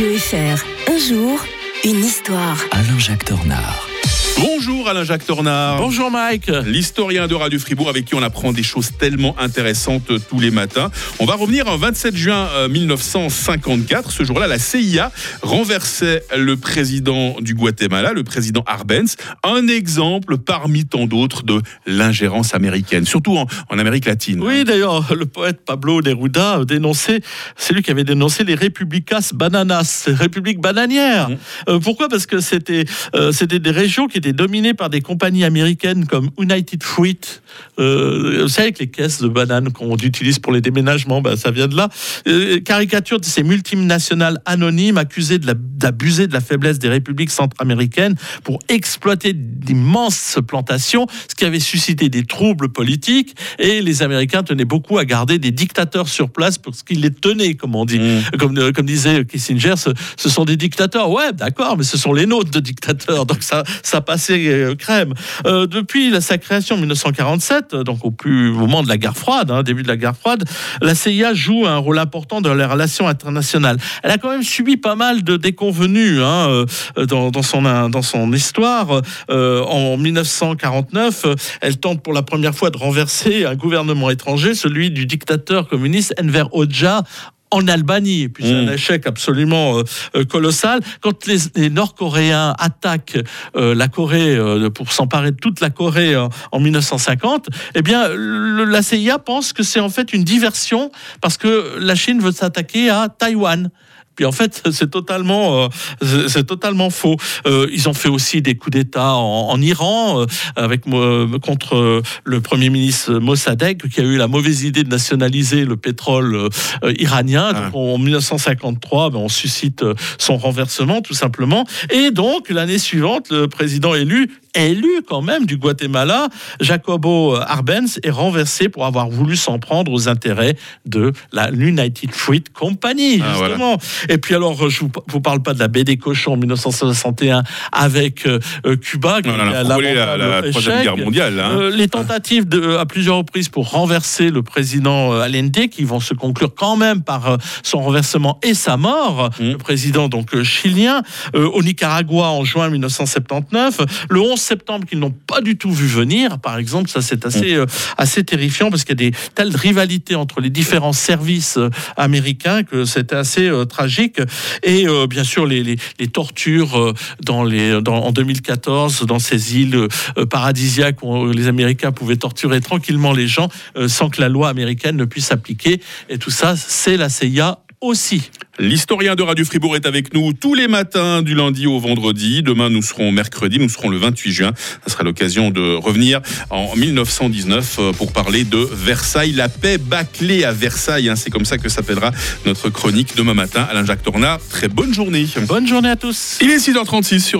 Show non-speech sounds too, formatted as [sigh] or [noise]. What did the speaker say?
Radio FR. Un jour, une histoire. Alain-Jacques Tornard. Bonjour Alain-Jacques Tornard. Bonjour Mike. L'historien de Radio Fribourg avec qui on apprend des choses tellement intéressantes tous les matins. On va revenir en 27 juin 1954. Ce jour-là, la CIA renversait le président du Guatemala, le président Arbenz. Un exemple parmi tant d'autres de l'ingérence américaine, surtout en, en Amérique latine. Oui, d'ailleurs, le poète Pablo Neruda dénonçait, c'est lui qui avait dénoncé les républicas bananas, républiques bananières. Mmh. Euh, pourquoi? Parce que c'était euh, c'était des régions qui étaient dominées par des compagnies américaines comme United Fruit. Euh, vous savez, avec les caisses de bananes qu'on utilise pour les déménagements, ben, ça vient de là. Euh, caricature de ces multinationales anonymes accusées de d'abuser de la faiblesse des républiques centra-américaines pour exploiter d'immenses plantations, ce qui avait suscité des troubles politiques. Et les Américains tenaient beaucoup à garder des dictateurs sur place pour ce qu'ils les tenaient, comme on dit. Mmh. Comme, euh, comme disait Kissinger, ce, ce sont des dictateurs. Ouais, d'accord, mais ce sont les nôtres de dictateurs. Donc ça, ça passait euh, crème. Euh, depuis sa création en 1947, euh, donc au plus moment de la guerre froide, hein, début de la guerre froide, la CIA joue un rôle important dans les relations internationales. Elle a quand même subi pas mal de déconvenues hein, dans, son dans son histoire. En 1949, euh, elle tente pour la première fois de renverser un gouvernement étranger, celui du dictateur communiste Enver Hoxha en Albanie. Et puis c'est Mm. un échec absolument euh, euh, colossal. Quand les, les Nord-Coréens attaquent euh, la Corée euh, pour s'emparer de toute la Corée en 1950, eh bien le- la CIA pense que c'est en fait une diversion parce que la Chine veut s'attaquer à Taïwan. Puis en fait, [laughs] c'est totalement, euh, c'est- totalement faux. Euh, ils ont fait aussi des coups d'État en, en Iran euh, avec contre le premier ministre Mossadegh qui a eu la mauvaise idée de nationaliser le pétrole iranien. Donc, Ah. en 1953, ben, on suscite son renversement tout simplement. Et donc l'année suivante, le président élu élu quand même du Guatemala, Jacobo Arbenz, est renversé pour avoir voulu s'en prendre aux intérêts de la United Fruit Company, Ah, voilà. justement. Et puis alors, je vous, vous parle pas de la baie des cochons en 1961 avec euh, euh, Cuba, qui Non, non, la, la Troisième. Guerre mondiale. hein. Euh, les tentatives de, à plusieurs reprises pour renverser le président euh, Allende, qui vont se conclure quand même par son renversement et sa mort, Mm. le président donc chilien, au Nicaragua en juin 1979, le 11 septembre qu'ils n'ont pas du tout vu venir, par exemple, ça c'est assez, euh, assez terrifiant parce qu'il y a des telles rivalités entre les différents services euh, américains que c'était assez euh, tragique. Et euh, bien sûr les, les, les tortures dans les, dans, en 2014 dans ces îles paradisiaques où les Américains pouvaient torturer tranquillement les gens sans que la loi américaine ne puisse s'appliquer. Et tout ça, c'est la CIA aussi. L'historien de Radio Fribourg est avec nous tous les matins du lundi au vendredi. Demain, nous serons mercredi, nous serons le 28 juin. Ça sera l'occasion de revenir en 1919 euh, pour parler de Versailles, la paix bâclée à Versailles. hein. C'est comme ça que s'appellera notre chronique demain matin. Alain-Jacques Tornard, très bonne journée. Bonne journée à tous. Il est 6h36 sur